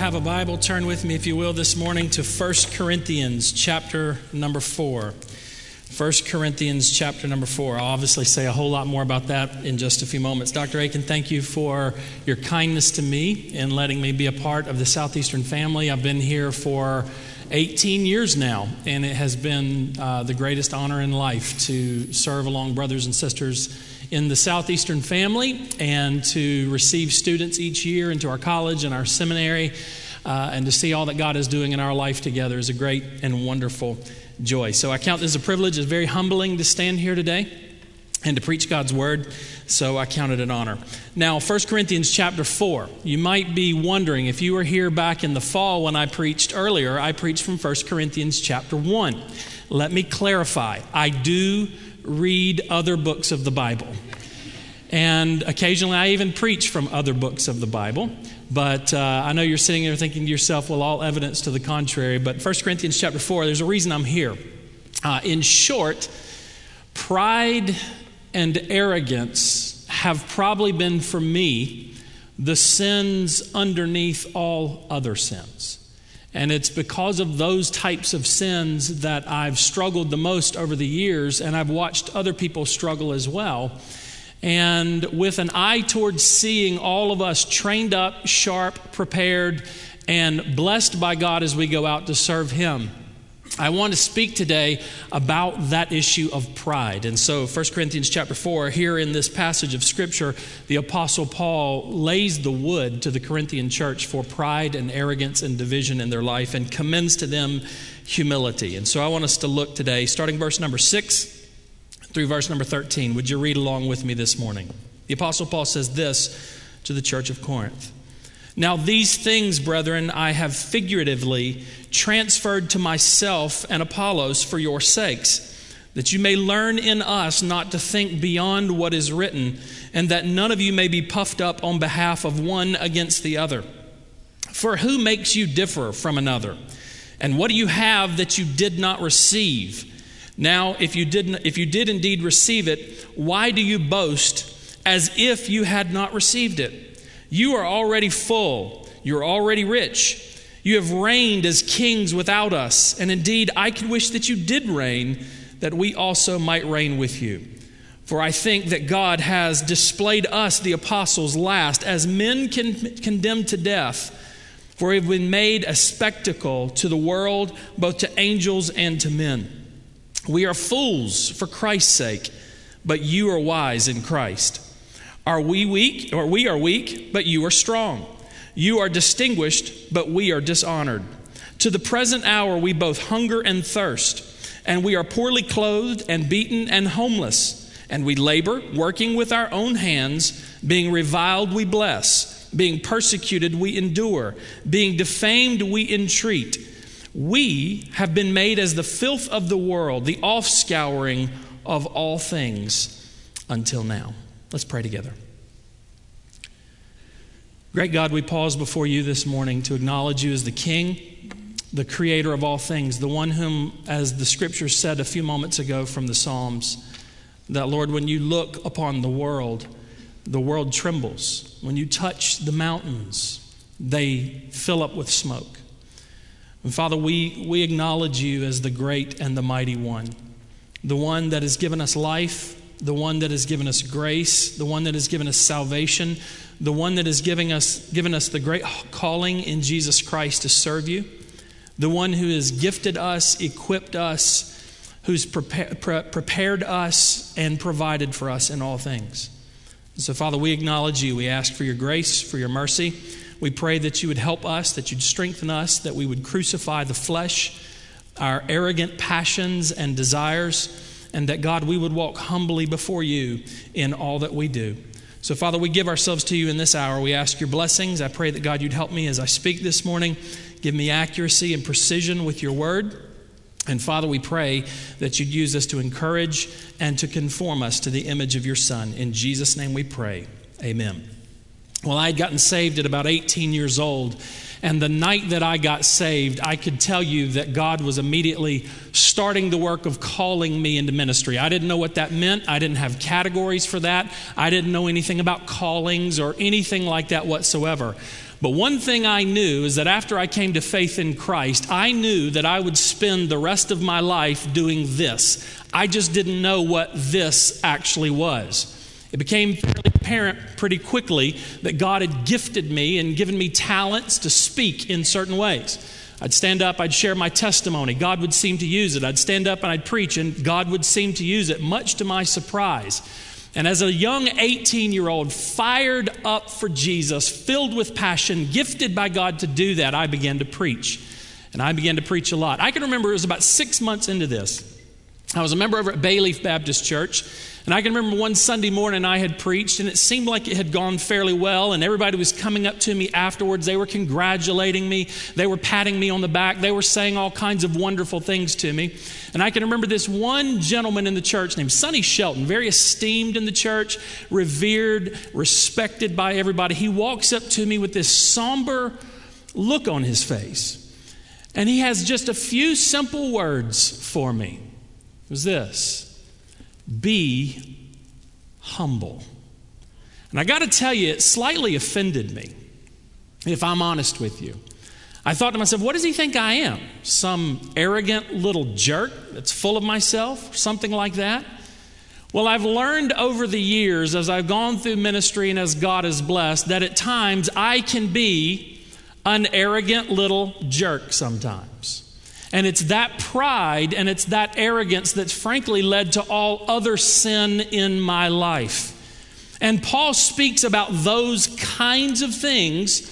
Have a Bible, turn with me, if you will, this morning to 1 Corinthians chapter number 4. 1 Corinthians chapter number 4. I'll obviously say a whole lot more about that in just a few moments. Dr. Akin, thank you for your kindness to me in letting me be a part of the Southeastern family. I've been here for 18 years now, and it has been uh, the greatest honor in life to serve along brothers and sisters in the Southeastern family and to receive students each year into our college and our seminary uh, and to see all that God is doing in our life together is a great and wonderful joy. So I count this as a privilege. It's very humbling to stand here today and to preach God's word. So I count it an honor. Now, 1 Corinthians chapter 4. You might be wondering if you were here back in the fall when I preached earlier, I preached from 1 Corinthians chapter 1. Let me clarify. I do read other books of the Bible. And occasionally I even preach from other books of the Bible. But uh, I know you're sitting there thinking to yourself, well, all evidence to the contrary. But 1 Corinthians chapter 4, there's a reason I'm here. Uh, in short, pride and arrogance have probably been for me the sins underneath all other sins. And it's because of those types of sins that I've struggled the most over the years, and I've watched other people struggle as well. And with an eye towards seeing all of us trained up, sharp, prepared, and blessed by God as we go out to serve Him. I want to speak today about that issue of pride. And so 1 Corinthians chapter 4 here in this passage of scripture the apostle Paul lays the wood to the Corinthian church for pride and arrogance and division in their life and commends to them humility. And so I want us to look today starting verse number 6 through verse number 13. Would you read along with me this morning? The apostle Paul says this to the church of Corinth. Now, these things, brethren, I have figuratively transferred to myself and Apollos for your sakes, that you may learn in us not to think beyond what is written, and that none of you may be puffed up on behalf of one against the other. For who makes you differ from another? And what do you have that you did not receive? Now, if you, didn't, if you did indeed receive it, why do you boast as if you had not received it? You are already full. You're already rich. You have reigned as kings without us. And indeed, I could wish that you did reign, that we also might reign with you. For I think that God has displayed us, the apostles, last, as men con- condemned to death. For we have been made a spectacle to the world, both to angels and to men. We are fools for Christ's sake, but you are wise in Christ. Are we weak? Or we are weak, but you are strong. You are distinguished, but we are dishonored. To the present hour, we both hunger and thirst, and we are poorly clothed and beaten and homeless. And we labor, working with our own hands, being reviled, we bless, being persecuted, we endure, being defamed, we entreat. We have been made as the filth of the world, the offscouring of all things until now. Let's pray together. Great God, we pause before you this morning to acknowledge you as the King, the creator of all things, the one whom, as the scripture said a few moments ago from the Psalms, that Lord, when you look upon the world, the world trembles. When you touch the mountains, they fill up with smoke. And Father, we, we acknowledge you as the great and the mighty one, the one that has given us life, the one that has given us grace, the one that has given us salvation, the one that has given us, given us the great calling in Jesus Christ to serve you, the one who has gifted us, equipped us, who's pre- prepared us, and provided for us in all things. So, Father, we acknowledge you. We ask for your grace, for your mercy. We pray that you would help us, that you'd strengthen us, that we would crucify the flesh, our arrogant passions and desires and that God, we would walk humbly before you in all that we do. So, Father, we give ourselves to you in this hour. We ask your blessings. I pray that, God, you'd help me as I speak this morning. Give me accuracy and precision with your word. And Father, we pray that you'd use us to encourage and to conform us to the image of your Son. In Jesus' name we pray. Amen. Well, I had gotten saved at about 18 years old. And the night that I got saved, I could tell you that God was immediately starting the work of calling me into ministry. I didn't know what that meant. I didn't have categories for that. I didn't know anything about callings or anything like that whatsoever. But one thing I knew is that after I came to faith in Christ, I knew that I would spend the rest of my life doing this. I just didn't know what this actually was. It became fairly apparent pretty quickly that God had gifted me and given me talents to speak in certain ways. I'd stand up, I'd share my testimony. God would seem to use it. I'd stand up and I'd preach, and God would seem to use it, much to my surprise. And as a young 18 year old, fired up for Jesus, filled with passion, gifted by God to do that, I began to preach. And I began to preach a lot. I can remember it was about six months into this. I was a member over at Bayleaf Baptist Church, and I can remember one Sunday morning I had preached, and it seemed like it had gone fairly well, and everybody was coming up to me afterwards. They were congratulating me, they were patting me on the back, they were saying all kinds of wonderful things to me. And I can remember this one gentleman in the church named Sonny Shelton, very esteemed in the church, revered, respected by everybody. He walks up to me with this somber look on his face, and he has just a few simple words for me. Was this be humble. And I got to tell you, it slightly offended me, if I'm honest with you. I thought to myself, what does he think I am? Some arrogant little jerk that's full of myself? Something like that? Well, I've learned over the years as I've gone through ministry and as God has blessed that at times I can be an arrogant little jerk sometimes. And it's that pride and it's that arrogance that's frankly led to all other sin in my life. And Paul speaks about those kinds of things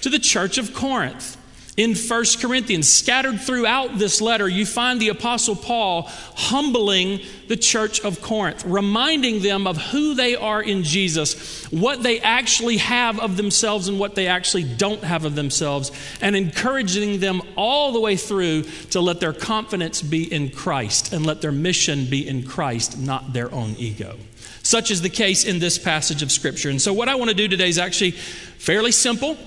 to the church of Corinth in 1 Corinthians. Scattered throughout this letter, you find the Apostle Paul humbling the church of Corinth, reminding them of who they are in Jesus, what they actually have of themselves and what they actually don't have of themselves, and encouraging them all the way through to let their confidence be in Christ and let their mission be in Christ, not their own ego. Such is the case in this passage of Scripture. And so, what I want to do today is actually fairly simple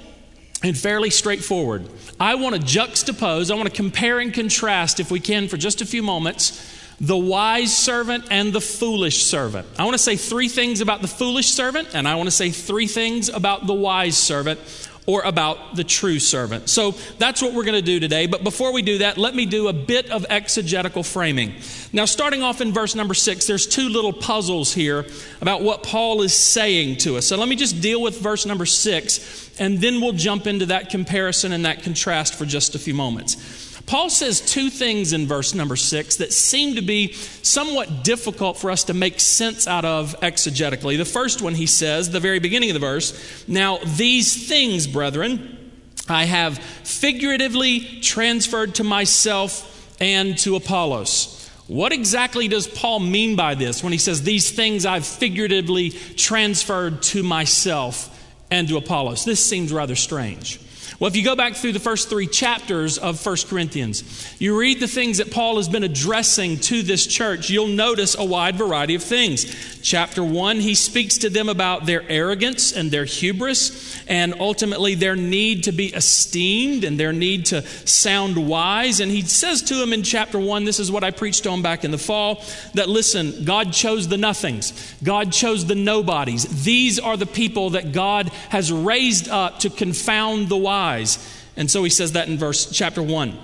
and fairly straightforward. I want to juxtapose, I want to compare and contrast, if we can, for just a few moments, the wise servant and the foolish servant. I want to say three things about the foolish servant, and I want to say three things about the wise servant or about the true servant. So that's what we're going to do today. But before we do that, let me do a bit of exegetical framing. Now, starting off in verse number six, there's two little puzzles here about what Paul is saying to us. So let me just deal with verse number six, and then we'll jump into that comparison and that contrast for just a few moments. Paul says two things in verse number six that seem to be somewhat difficult for us to make sense out of exegetically. The first one he says, the very beginning of the verse, now these things, brethren, I have figuratively transferred to myself and to Apollos. What exactly does Paul mean by this when he says, These things I've figuratively transferred to myself and to Apollos? This seems rather strange. Well, if you go back through the first three chapters of 1 Corinthians, you read the things that Paul has been addressing to this church, you'll notice a wide variety of things. Chapter 1, he speaks to them about their arrogance and their hubris, and ultimately their need to be esteemed and their need to sound wise. And he says to them in chapter 1, this is what I preached on back in the fall, that listen, God chose the nothings, God chose the nobodies. These are the people that God has raised up to confound the wise wise. And so he says that in verse chapter 1.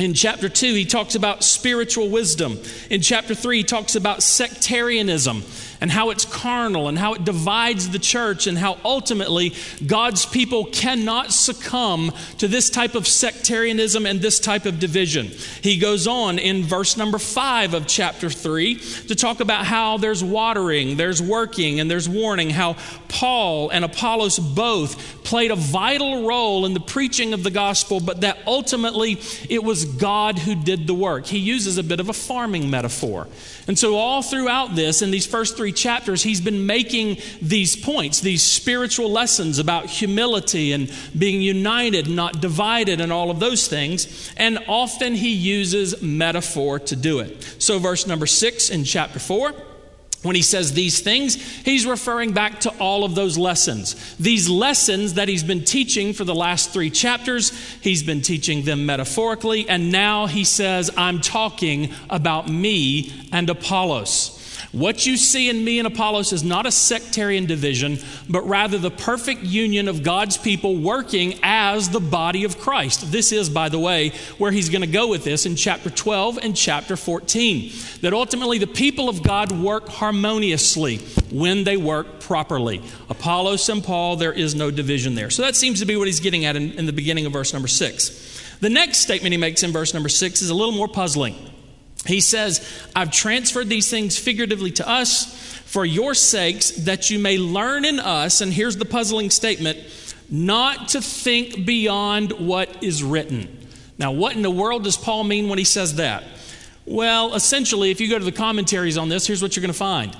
In chapter 2, he talks about spiritual wisdom. In chapter 3, he talks about sectarianism and how it's carnal and how it divides the church and how ultimately God's people cannot succumb to this type of sectarianism and this type of division. He goes on in verse number five of chapter three to talk about how there's watering, there's working, and there's warning, how Paul and Apollos both played a vital role in the preaching of the gospel, but that ultimately it was God who did the work. He uses a bit of a farming metaphor. And so, all throughout this, in these first three three chapters, he's been making these points, these spiritual lessons about humility and being united, not divided, and all of those things. And often he uses metaphor to do it. So, verse number six in chapter four. When he says these things, he's referring back to all of those lessons. These lessons that he's been teaching for the last three chapters, he's been teaching them metaphorically, and now he says, I'm talking about me and Apollos. What you see in me and Apollos is not a sectarian division, but rather the perfect union of God's people working as the body of Christ. This is, by the way, where he's going to go with this in chapter 12 and chapter 14. That ultimately the people of God work harmoniously when they work properly. Apollos and Paul, there is no division there. So that seems to be what he's getting at in, in the beginning of verse number 6. The next statement he makes in verse number 6 is a little more puzzling. He says, I've transferred these things figuratively to us for your sakes, that you may learn in us, and here's the puzzling statement not to think beyond what is written. Now, what in the world does Paul mean when he says that? Well, essentially, if you go to the commentaries on this, here's what you're going to find.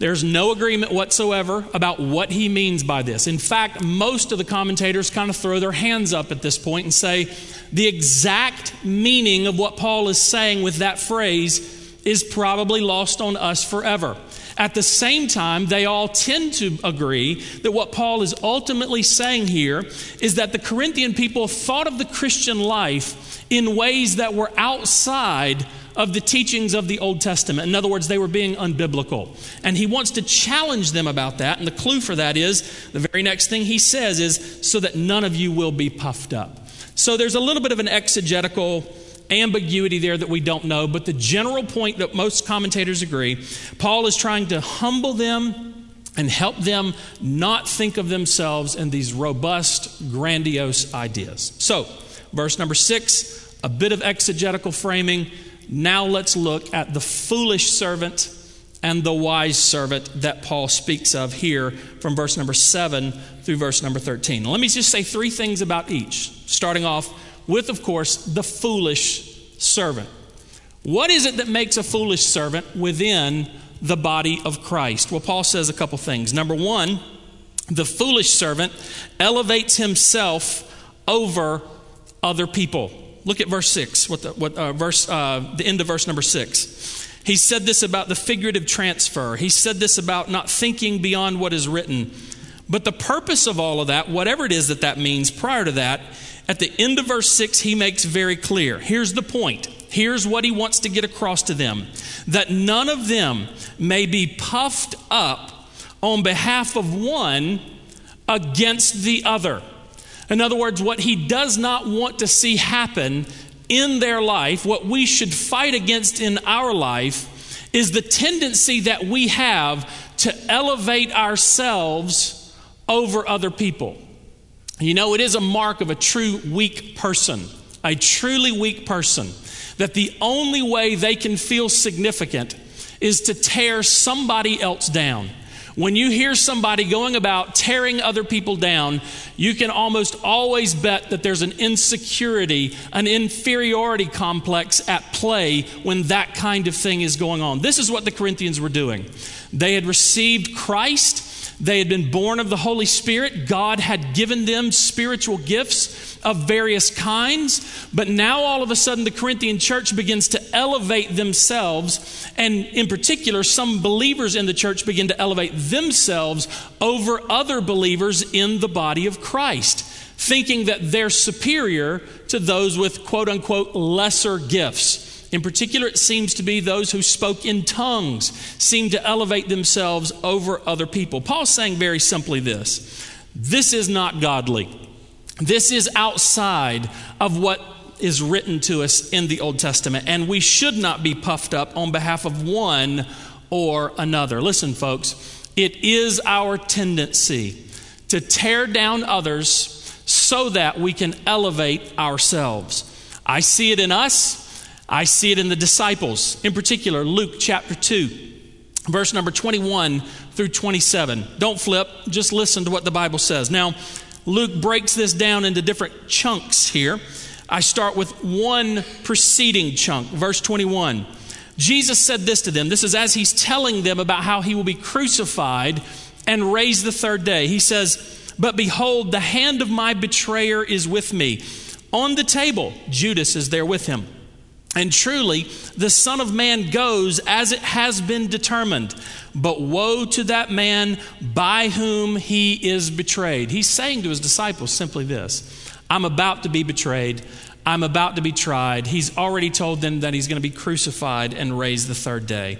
There's no agreement whatsoever about what he means by this. In fact, most of the commentators kind of throw their hands up at this point and say the exact meaning of what Paul is saying with that phrase is probably lost on us forever. At the same time, they all tend to agree that what Paul is ultimately saying here is that the Corinthian people thought of the Christian life in ways that were outside of the teachings of the Old Testament. In other words, they were being unbiblical. And he wants to challenge them about that. And the clue for that is the very next thing he says is, so that none of you will be puffed up. So there's a little bit of an exegetical ambiguity there that we don't know, but the general point that most commentators agree Paul is trying to humble them and help them not think of themselves in these robust, grandiose ideas. So, verse number six, a bit of exegetical framing. Now let's look at the foolish servant and the wise servant that Paul speaks of here from verse number 7 through verse number 13. Let me just say three things about each, starting off with, of course, the foolish servant. What is it that makes a foolish servant within the body of Christ? Well, Paul says a couple things. Number one, the foolish servant elevates himself over other people. Look at verse 6, what the, what, uh, verse, uh, the end of verse number 6. He said this about the figurative transfer. He said this about not thinking beyond what is written. But the purpose of all of that, whatever it is that that means prior to that, at the end of verse 6, he makes very clear. Here's the point. Here's what he wants to get across to them that none of them may be puffed up on behalf of one against the other. In other words, what he does not want to see happen in their life, what we should fight against in our life, is the tendency that we have to elevate ourselves over other people. You know, it is a mark of a true weak person, a truly weak person, that the only way they can feel significant is to tear somebody else down. When you hear somebody going about tearing other people down, you can almost always bet that there's an insecurity, an inferiority complex at play when that kind of thing is going on. This is what the Corinthians were doing. They had received Christ they had been born of the Holy Spirit. God had given them spiritual gifts of various kinds. But now, all of a sudden, the Corinthian church begins to elevate themselves. And in particular, some believers in the church begin to elevate themselves over other believers in the body of Christ, thinking that they're superior to those with quote unquote lesser gifts. In particular, it seems to be those who spoke in tongues seem to elevate themselves over other people. Paul's saying very simply this this is not godly. This is outside of what is written to us in the Old Testament, and we should not be puffed up on behalf of one or another. Listen, folks, it is our tendency to tear down others so that we can elevate ourselves. I see it in us. I see it in the disciples, in particular, Luke chapter 2, verse number 21 through 27. Don't flip, just listen to what the Bible says. Now, Luke breaks this down into different chunks here. I start with one preceding chunk, verse 21. Jesus said this to them. This is as he's telling them about how he will be crucified and raised the third day. He says, But behold, the hand of my betrayer is with me. On the table, Judas is there with him. And truly, the Son of Man goes as it has been determined. But woe to that man by whom he is betrayed. He's saying to his disciples simply this I'm about to be betrayed. I'm about to be tried. He's already told them that he's going to be crucified and raised the third day.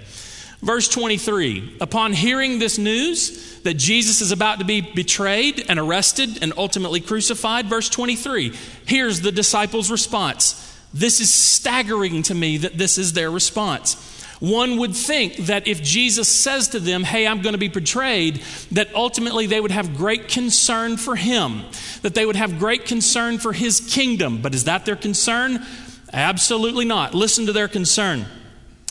Verse 23 Upon hearing this news that Jesus is about to be betrayed and arrested and ultimately crucified, verse 23, here's the disciples' response. This is staggering to me that this is their response. One would think that if Jesus says to them, Hey, I'm going to be betrayed, that ultimately they would have great concern for him, that they would have great concern for his kingdom. But is that their concern? Absolutely not. Listen to their concern.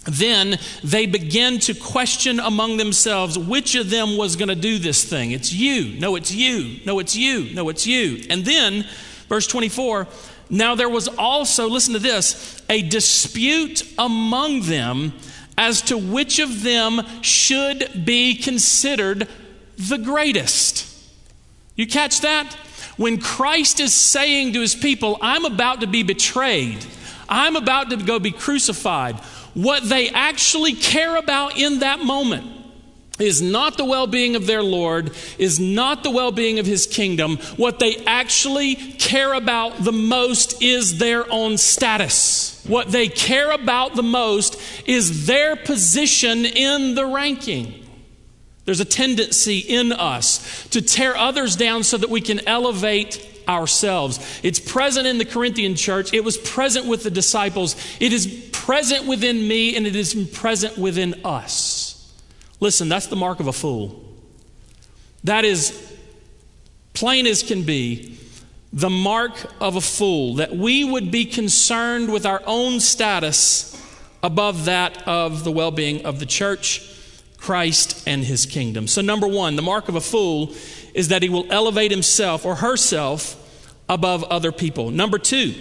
Then they begin to question among themselves which of them was going to do this thing. It's you. No, it's you. No, it's you. No, it's you. And then, verse 24, now there was also, listen to this, a dispute among them as to which of them should be considered the greatest. You catch that? When Christ is saying to his people, I'm about to be betrayed, I'm about to go be crucified, what they actually care about in that moment is not the well being of their Lord, is not the well being of his kingdom. What they actually care about the most is their own status. What they care about the most is their position in the ranking. There's a tendency in us to tear others down so that we can elevate ourselves. It's present in the Corinthian church, it was present with the disciples, it is present within me, and it is present within us. Listen, that's the mark of a fool. That is plain as can be the mark of a fool, that we would be concerned with our own status above that of the well being of the church, Christ, and his kingdom. So, number one, the mark of a fool is that he will elevate himself or herself above other people. Number two,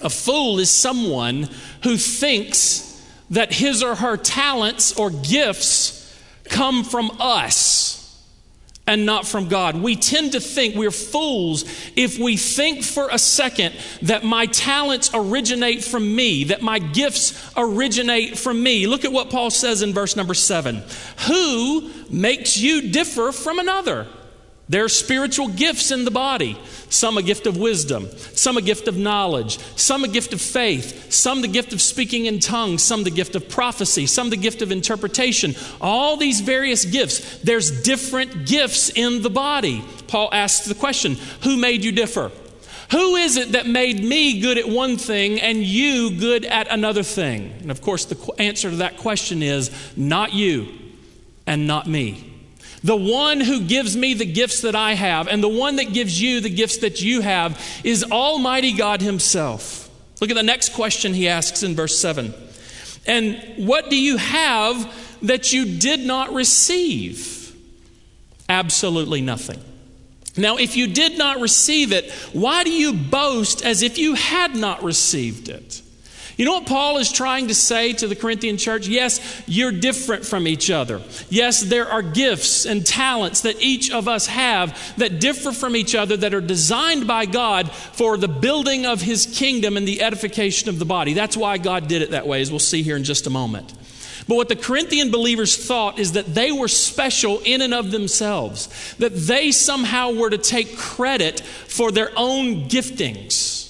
a fool is someone who thinks that his or her talents or gifts come from us and not from God. We tend to think we're fools if we think for a second that my talents originate from me, that my gifts originate from me. Look at what Paul says in verse number seven Who makes you differ from another? There are spiritual gifts in the body. Some a gift of wisdom, some a gift of knowledge, some a gift of faith, some the gift of speaking in tongues, some the gift of prophecy, some the gift of interpretation. All these various gifts. There's different gifts in the body. Paul asks the question Who made you differ? Who is it that made me good at one thing and you good at another thing? And of course, the answer to that question is not you and not me. The one who gives me the gifts that I have and the one that gives you the gifts that you have is Almighty God Himself. Look at the next question he asks in verse 7. And what do you have that you did not receive? Absolutely nothing. Now, if you did not receive it, why do you boast as if you had not received it? You know what Paul is trying to say to the Corinthian church? Yes, you're different from each other. Yes, there are gifts and talents that each of us have that differ from each other that are designed by God for the building of his kingdom and the edification of the body. That's why God did it that way, as we'll see here in just a moment. But what the Corinthian believers thought is that they were special in and of themselves, that they somehow were to take credit for their own giftings.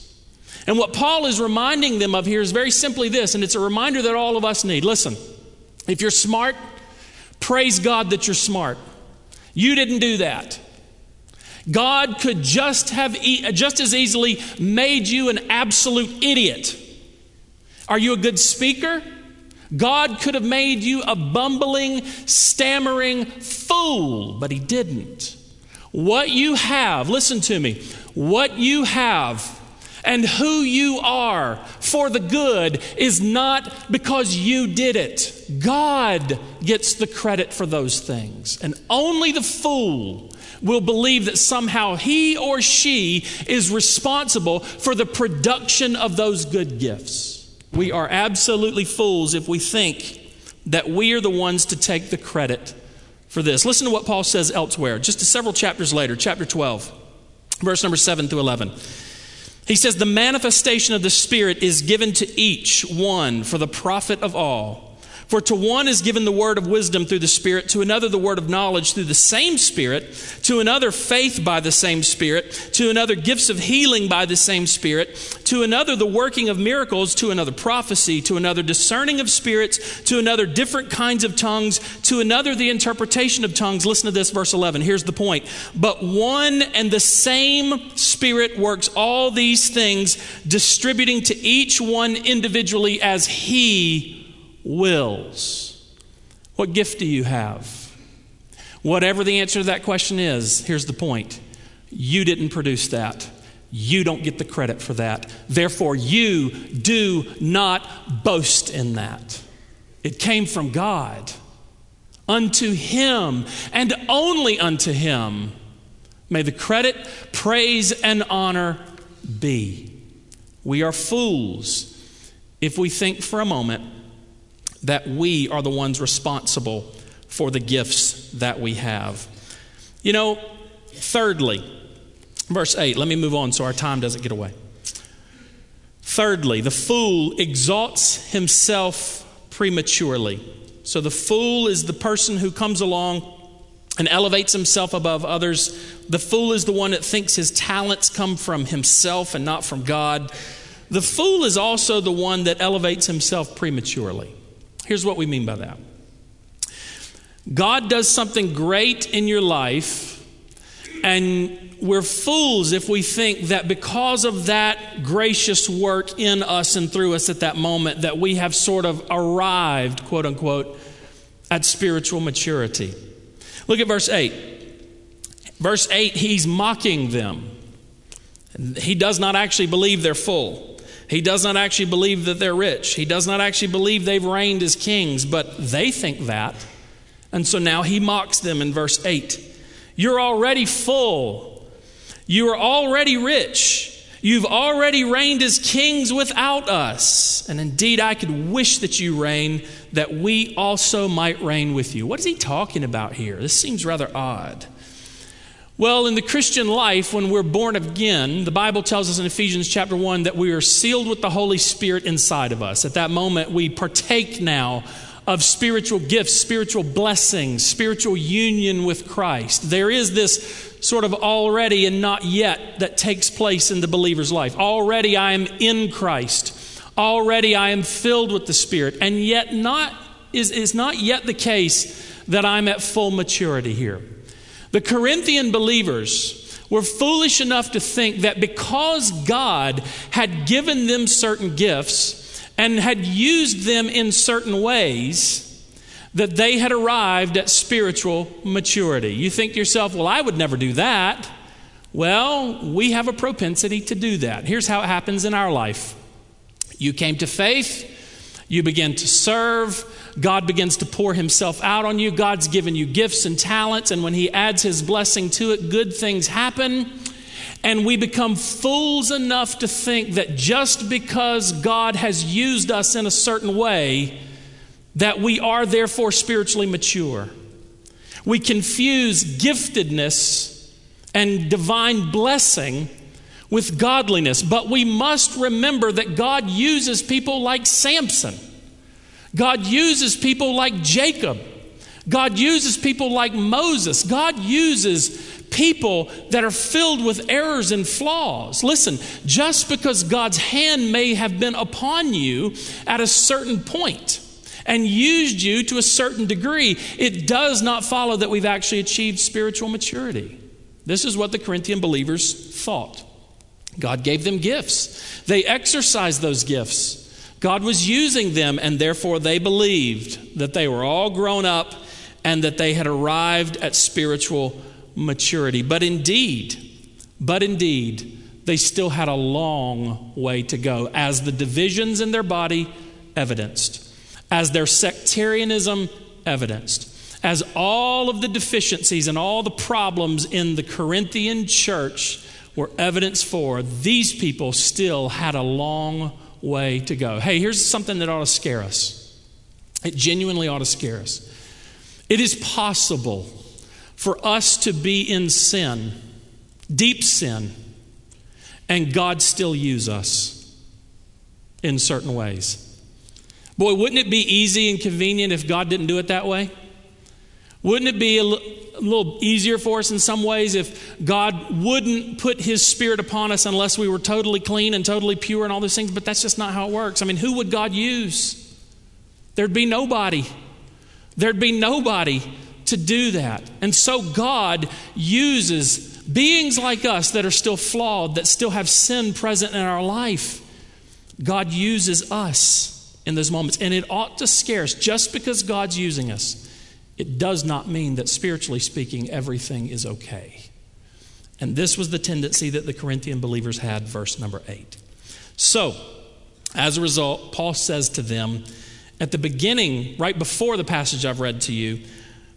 And what Paul is reminding them of here is very simply this, and it's a reminder that all of us need. Listen, if you're smart, praise God that you're smart. You didn't do that. God could just have e- just as easily made you an absolute idiot. Are you a good speaker? God could have made you a bumbling, stammering fool, but He didn't. What you have, listen to me, what you have and who you are for the good is not because you did it. God gets the credit for those things. And only the fool will believe that somehow he or she is responsible for the production of those good gifts. We are absolutely fools if we think that we are the ones to take the credit for this. Listen to what Paul says elsewhere, just several chapters later, chapter 12, verse number 7 through 11. He says, The manifestation of the Spirit is given to each one for the profit of all. For to one is given the word of wisdom through the Spirit, to another the word of knowledge through the same Spirit, to another faith by the same Spirit, to another gifts of healing by the same Spirit, to another the working of miracles, to another prophecy, to another discerning of spirits, to another different kinds of tongues, to another the interpretation of tongues. Listen to this, verse 11. Here's the point. But one and the same Spirit works all these things, distributing to each one individually as He wills. What gift do you have? Whatever the answer to that question is, here's the point you didn't produce that. You don't get the credit for that. Therefore, you do not boast in that. It came from God. Unto Him and only unto Him may the credit, praise, and honor be. We are fools if we think for a moment that we are the ones responsible for the gifts that we have. You know, thirdly, verse 8, let me move on so our time doesn't get away. Thirdly, the fool exalts himself prematurely. So the fool is the person who comes along and elevates himself above others. The fool is the one that thinks his talents come from himself and not from God. The fool is also the one that elevates himself prematurely. Here's what we mean by that God does something great in your life, and we're fools if we think that because of that gracious work in us and through us at that moment, that we have sort of arrived, quote unquote, at spiritual maturity. Look at verse 8. Verse 8, he's mocking them. He does not actually believe they're full. He does not actually believe that they're rich. He does not actually believe they've reigned as kings, but they think that. And so now he mocks them in verse 8. You're already full. You are already rich. You've already reigned as kings without us. And indeed, I could wish that you reign, that we also might reign with you. What is he talking about here? This seems rather odd. Well, in the Christian life, when we're born again, the Bible tells us in Ephesians chapter 1 that we are sealed with the Holy Spirit inside of us. At that moment, we partake now of spiritual gifts, spiritual blessings, spiritual union with Christ. There is this sort of already and not yet that takes place in the believer's life. Already I am in Christ. Already I am filled with the Spirit. And yet not is, is not yet the case that I'm at full maturity here. The Corinthian believers were foolish enough to think that because God had given them certain gifts and had used them in certain ways, that they had arrived at spiritual maturity. You think to yourself, well, I would never do that. Well, we have a propensity to do that. Here's how it happens in our life you came to faith, you begin to serve, God begins to pour Himself out on you. God's given you gifts and talents, and when He adds His blessing to it, good things happen. And we become fools enough to think that just because God has used us in a certain way, that we are therefore spiritually mature. We confuse giftedness and divine blessing with godliness, but we must remember that God uses people like Samson God uses people like Jacob. God uses people like Moses. God uses people that are filled with errors and flaws. Listen, just because God's hand may have been upon you at a certain point and used you to a certain degree, it does not follow that we've actually achieved spiritual maturity. This is what the Corinthian believers thought. God gave them gifts, they exercised those gifts. God was using them, and therefore they believed that they were all grown up and that they had arrived at spiritual maturity. But indeed, but indeed, they still had a long way to go, as the divisions in their body evidenced, as their sectarianism evidenced, as all of the deficiencies and all the problems in the Corinthian church were evidence for, these people still had a long way to go. Hey, here's something that ought to scare us. It genuinely ought to scare us. It is possible for us to be in sin, deep sin, and God still use us in certain ways. Boy, wouldn't it be easy and convenient if God didn't do it that way? Wouldn't it be a, little easier for us in some ways if God wouldn't put His Spirit upon us unless we were totally clean and totally pure and all those things? But that's just not how it works. I mean, who would God use? There'd be nobody. There'd be nobody to do that. And so God uses beings like us that are still flawed, that still have sin present in our life. God uses us in those moments. And it ought to scare us. Just because God's using us, it does not mean that spiritually speaking, everything is okay. And this was the tendency that the Corinthian believers had, verse number eight. So, as a result, Paul says to them at the beginning, right before the passage I've read to you,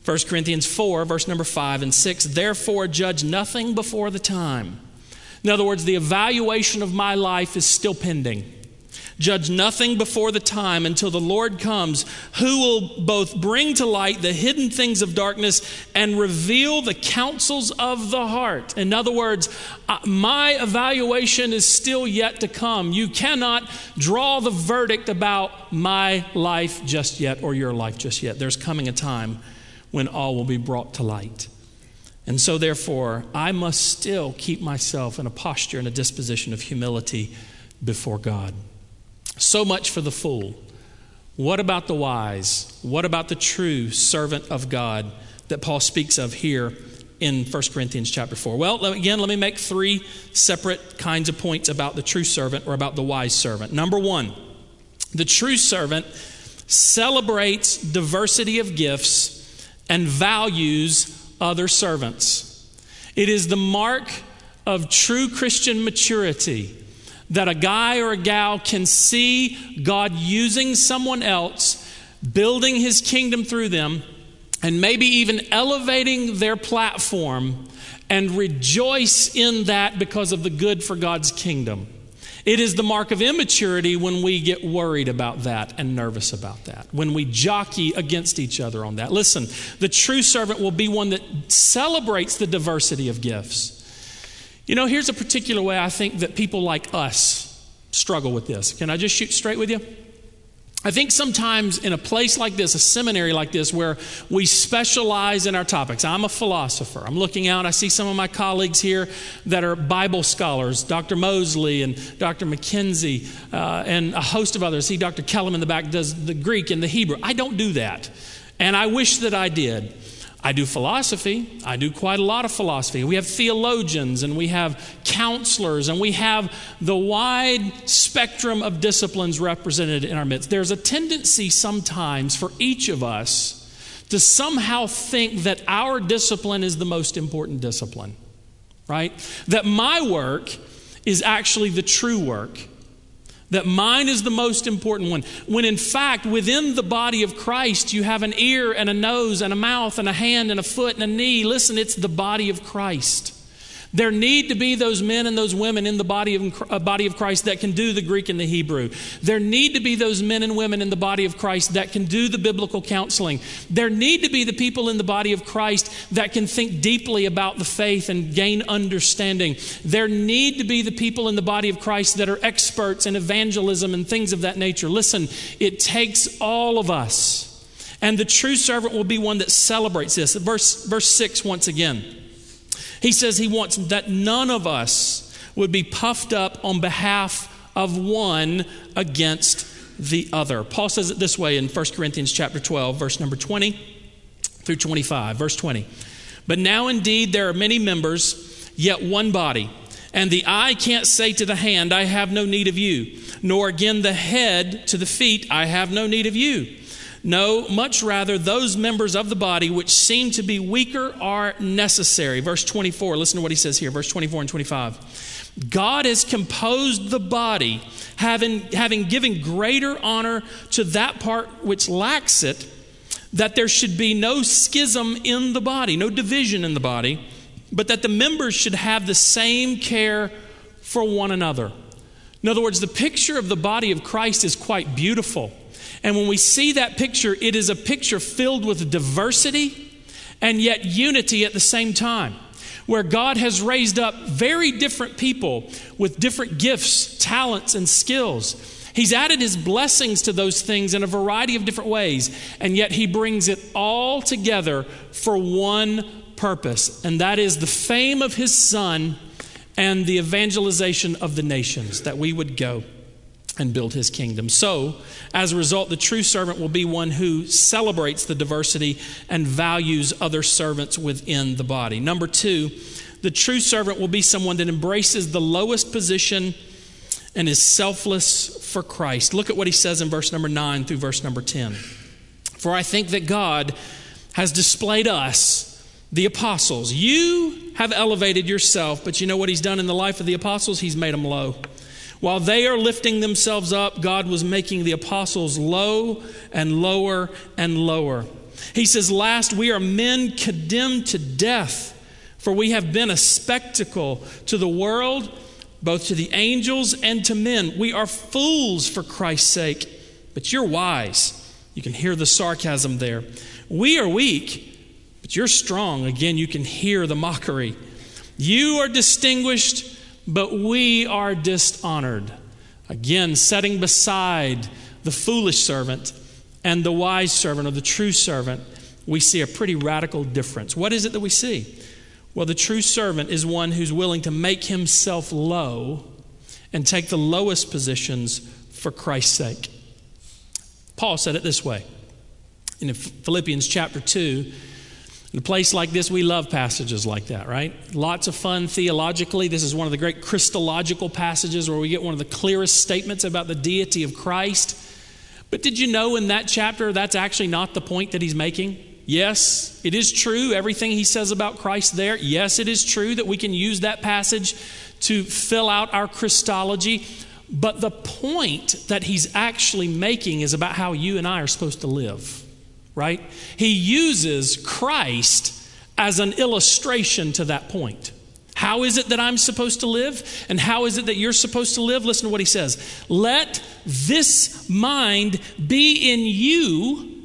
1 Corinthians 4, verse number 5 and 6, therefore judge nothing before the time. In other words, the evaluation of my life is still pending. Judge nothing before the time until the Lord comes, who will both bring to light the hidden things of darkness and reveal the counsels of the heart. In other words, uh, my evaluation is still yet to come. You cannot draw the verdict about my life just yet or your life just yet. There's coming a time when all will be brought to light. And so, therefore, I must still keep myself in a posture and a disposition of humility before God. So much for the fool. What about the wise? What about the true servant of God that Paul speaks of here in 1 Corinthians chapter 4? Well, again, let me make three separate kinds of points about the true servant or about the wise servant. Number one, the true servant celebrates diversity of gifts and values other servants. It is the mark of true Christian maturity that a guy or a gal can see God using someone else, building his kingdom through them, and maybe even elevating their platform and rejoice in that because of the good for God's kingdom. It is the mark of immaturity when we get worried about that and nervous about that, when we jockey against each other on that. Listen, the true servant will be one that celebrates the diversity of gifts. You know, here's a particular way I think that people like us struggle with this. Can I just shoot straight with you? I think sometimes in a place like this, a seminary like this, where we specialize in our topics. I'm a philosopher. I'm looking out, I see some of my colleagues here that are Bible scholars, Dr. Moseley and Dr. McKenzie, uh, and a host of others. See, Dr. Kellum in the back does the Greek and the Hebrew. I don't do that. And I wish that I did. I do philosophy. I do quite a lot of philosophy. We have theologians and we have counselors and we have the wide spectrum of disciplines represented in our midst. There's a tendency sometimes for each of us to somehow think that our discipline is the most important discipline, right? That my work is actually the true work that mine is the most important one. When in fact, within the body of Christ, you have an ear and a nose and a mouth and a hand and a foot and a knee. Listen, it's the body of Christ. There need to be those men and those women in the body of, uh, body of Christ that can do the Greek and the Hebrew. There need to be those men and women in the body of Christ that can do the biblical counseling. There need to be the people in the body of Christ that can think deeply about the faith and gain understanding. There need to be the people in the body of Christ that are experts in evangelism and things of that nature. Listen, it takes all of us. And the true servant will be one that celebrates this. Verse, verse 6 once again. He says he wants that none of us would be puffed up on behalf of one against the other. Paul says it this way in 1 Corinthians chapter 12, verse number 20 through 25. Verse 20. But now indeed there are many members, yet one body. And the eye can't say to the hand, I have no need of you, nor again the head to the feet, I have no need of you. No, much rather, those members of the body which seem to be weaker are necessary. Verse 24, listen to what he says here, verse 24 and 25. God has composed the body, having, having given greater honor to that part which lacks it, that there should be no schism in the body, no division in the body, but that the members should have the same care for one another. In other words, the picture of the body of Christ is quite beautiful. And when we see that picture, it is a picture filled with diversity and yet unity at the same time, where God has raised up very different people with different gifts, talents, and skills. He's added his blessings to those things in a variety of different ways, and yet he brings it all together for one purpose, and that is the fame of his son and the evangelization of the nations, that we would go and build his kingdom. So, as a result, the true servant will be one who celebrates the diversity and values other servants within the body. Number two, the true servant will be someone that embraces the lowest position and is selfless for Christ. Look at what he says in verse number 9 through verse number 10. For I think that God has displayed us, the apostles. You have elevated yourself, but you know what he's done in the life of the apostles? He's made them low. While they are lifting themselves up, God was making the apostles low and lower and lower. He says, Last, we are men condemned to death, for we have been a spectacle to the world, both to the angels and to men. We are fools for Christ's sake, but you're wise. You can hear the sarcasm there. We are weak, but you're strong. Again, you can hear the mockery. You are distinguished but we are dishonored. Again, setting beside the foolish servant and the wise servant or the true servant, we see a pretty radical difference. What is it that we see? Well, the true servant is one who's willing to make himself low and take the lowest positions for Christ's sake. Paul said it this way in Philippians chapter 2 in a place like this, we love passages like that, right? Lots of fun theologically. This is one of the great Christological passages where we get one of the clearest statements about the deity of Christ. But did you know in that chapter that's actually not the point that he's making? Yes, it is true, everything he says about Christ there. Yes, it is true that we can use that passage to fill out our Christology. But the point that he's actually making is about how you and I are supposed to live right? He uses Christ as an illustration to that point. How is it that I'm supposed to live? And how is it that you're supposed to live? Listen to what he says. Let this mind be in you,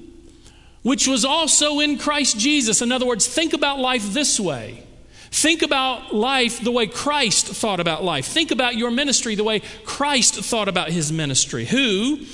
which was also in Christ Jesus. In other words, think about life this way. Think about life the way Christ thought about life. Think about your ministry the way Christ thought about his ministry. Who,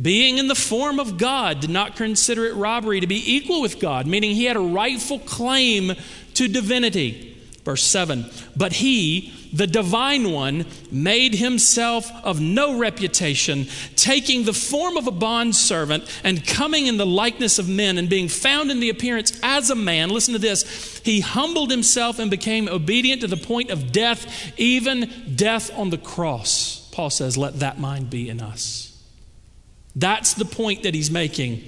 being in the form of God, did not consider it robbery to be equal with God, meaning he had a rightful claim to divinity. Verse 7 But he, the divine one, made himself of no reputation, taking the form of a bondservant and coming in the likeness of men and being found in the appearance as a man. Listen to this. He humbled himself and became obedient to the point of death, even death on the cross. Paul says, Let that mind be in us. That's the point that he's making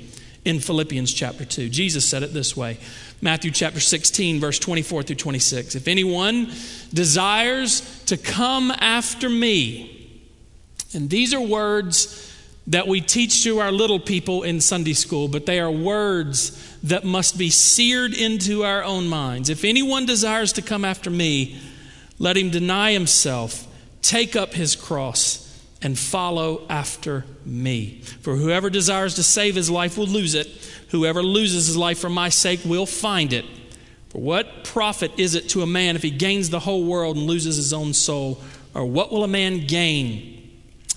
in Philippians chapter 2. Jesus said it this way Matthew chapter 16, verse 24 through 26. If anyone desires to come after me, and these are words that we teach to our little people in Sunday school, but they are words that must be seared into our own minds. If anyone desires to come after me, let him deny himself, take up his cross and follow after me. For whoever desires to save his life will lose it. Whoever loses his life for my sake will find it. For what profit is it to a man if he gains the whole world and loses his own soul? Or what will a man gain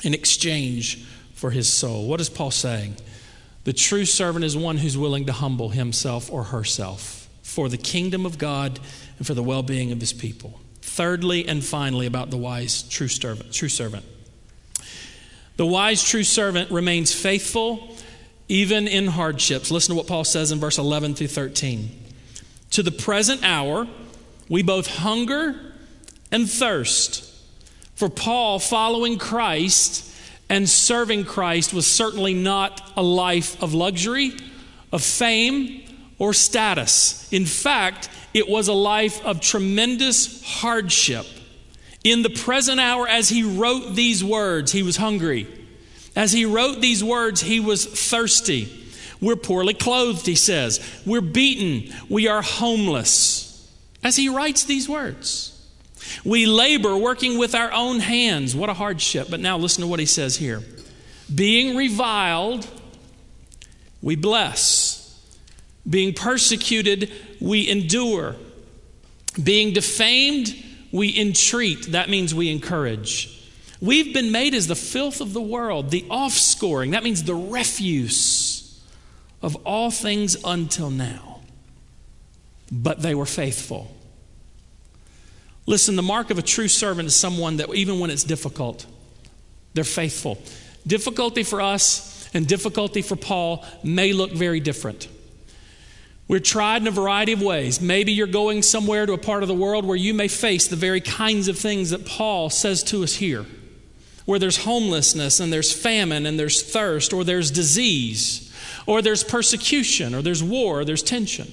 in exchange for his soul? What is Paul saying? The true servant is one who's willing to humble himself or herself for the kingdom of God and for the well being of his people. Thirdly and finally, about the wise true servant. True servant. The wise, true servant remains faithful even in hardships. Listen to what Paul says in verse 11 through 13. To the present hour, we both hunger and thirst. For Paul, following Christ and serving Christ was certainly not a life of luxury, of fame, or status. In fact, it was a life of tremendous hardship. In the present hour, as he wrote these words, he was hungry. As he wrote these words, he was thirsty. We're poorly clothed, he says. We're beaten. We are homeless. As he writes these words. We labor working with our own hands. What a hardship. But now listen to what he says here. Being reviled, we bless. Being persecuted, we endure. Being defamed, we entreat. That means we encourage. We've been made as the filth of the world, the offscoring. That means the refuse of all things until now. But they were faithful. Listen, the mark of a true servant is someone that, even when it's difficult, they're faithful. Difficulty for us and difficulty for Paul may look very different. We're tried in a variety of ways. Maybe you're going somewhere to a part of the world where you may face the very kinds of things that Paul says to us here, where there's homelessness and there's famine and there's thirst or there's disease or there's persecution or there's war or there's tension.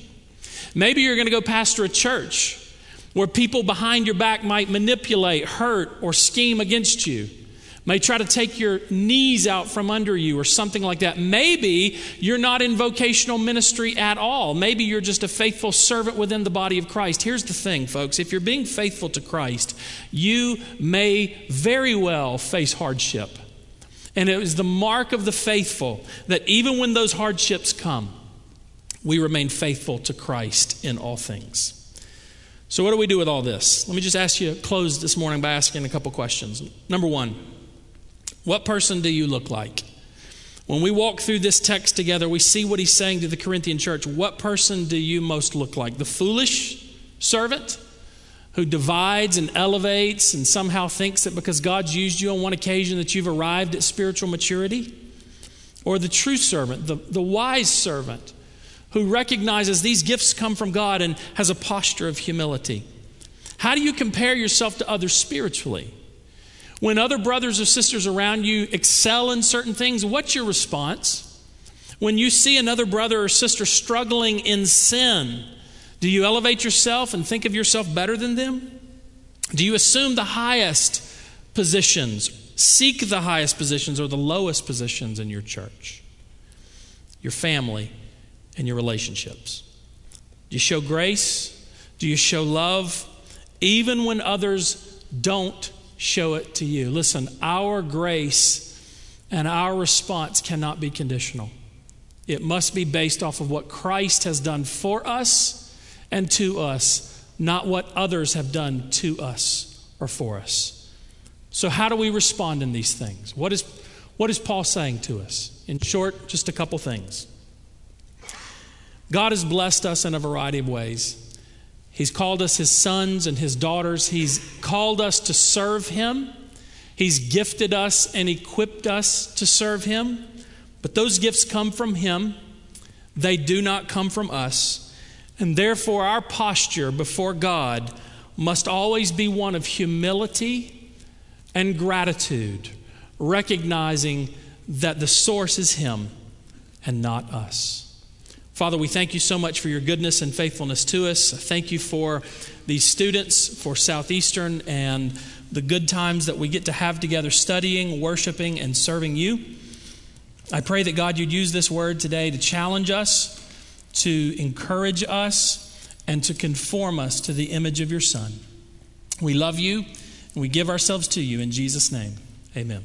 Maybe you're going to go pastor a church where people behind your back might manipulate, hurt, or scheme against you may try to take your knees out from under you or something like that. Maybe you're not in vocational ministry at all. Maybe you're just a faithful servant within the body of Christ. Here's the thing, folks if you're being faithful to Christ, you may very well face hardship. And it is the mark of the faithful that even when those hardships come, we remain faithful to Christ in all things. So, what do we do with all this? Let me just ask you, close this morning by asking a couple questions. Number one, what person do you look like? When we walk through this text together, we see what he's saying to the Corinthian church. What person do you most look like? The foolish servant who divides and elevates and somehow thinks that because God's used you on one occasion that you've arrived at spiritual maturity? Or the true servant, the, the wise servant who recognizes these gifts come from God and has a posture of humility? How do you compare yourself to others spiritually? When other brothers or sisters around you excel in certain things, what's your response? When you see another brother or sister struggling in sin, do you elevate yourself and think of yourself better than them? Do you assume the highest positions, seek the highest positions or the lowest positions in your church, your family, and your relationships? Do you show grace? Do you show love? Even when others don't show it to you. Listen, our grace and our response cannot be conditional. It must be based off of what Christ has done for us and to us, not what others have done to us or for us. So, how do we respond in these things? What is, what is Paul saying to us? In short, just a couple things. God has blessed us in a variety of ways. He's called us his sons and his daughters. He's called us to serve him. He's gifted us and equipped us to serve him. But those gifts come from him, they do not come from us. And therefore, our posture before God must always be one of humility and gratitude, recognizing that the source is him and not us. Father, we thank you so much for your goodness and faithfulness to us. Thank you for these students, for Southeastern, and the good times that we get to have together studying, worshiping, and serving you. I pray that God, you'd use this word today to challenge us, to encourage us, and to conform us to the image of your Son. We love you, and we give ourselves to you in Jesus' name. Amen.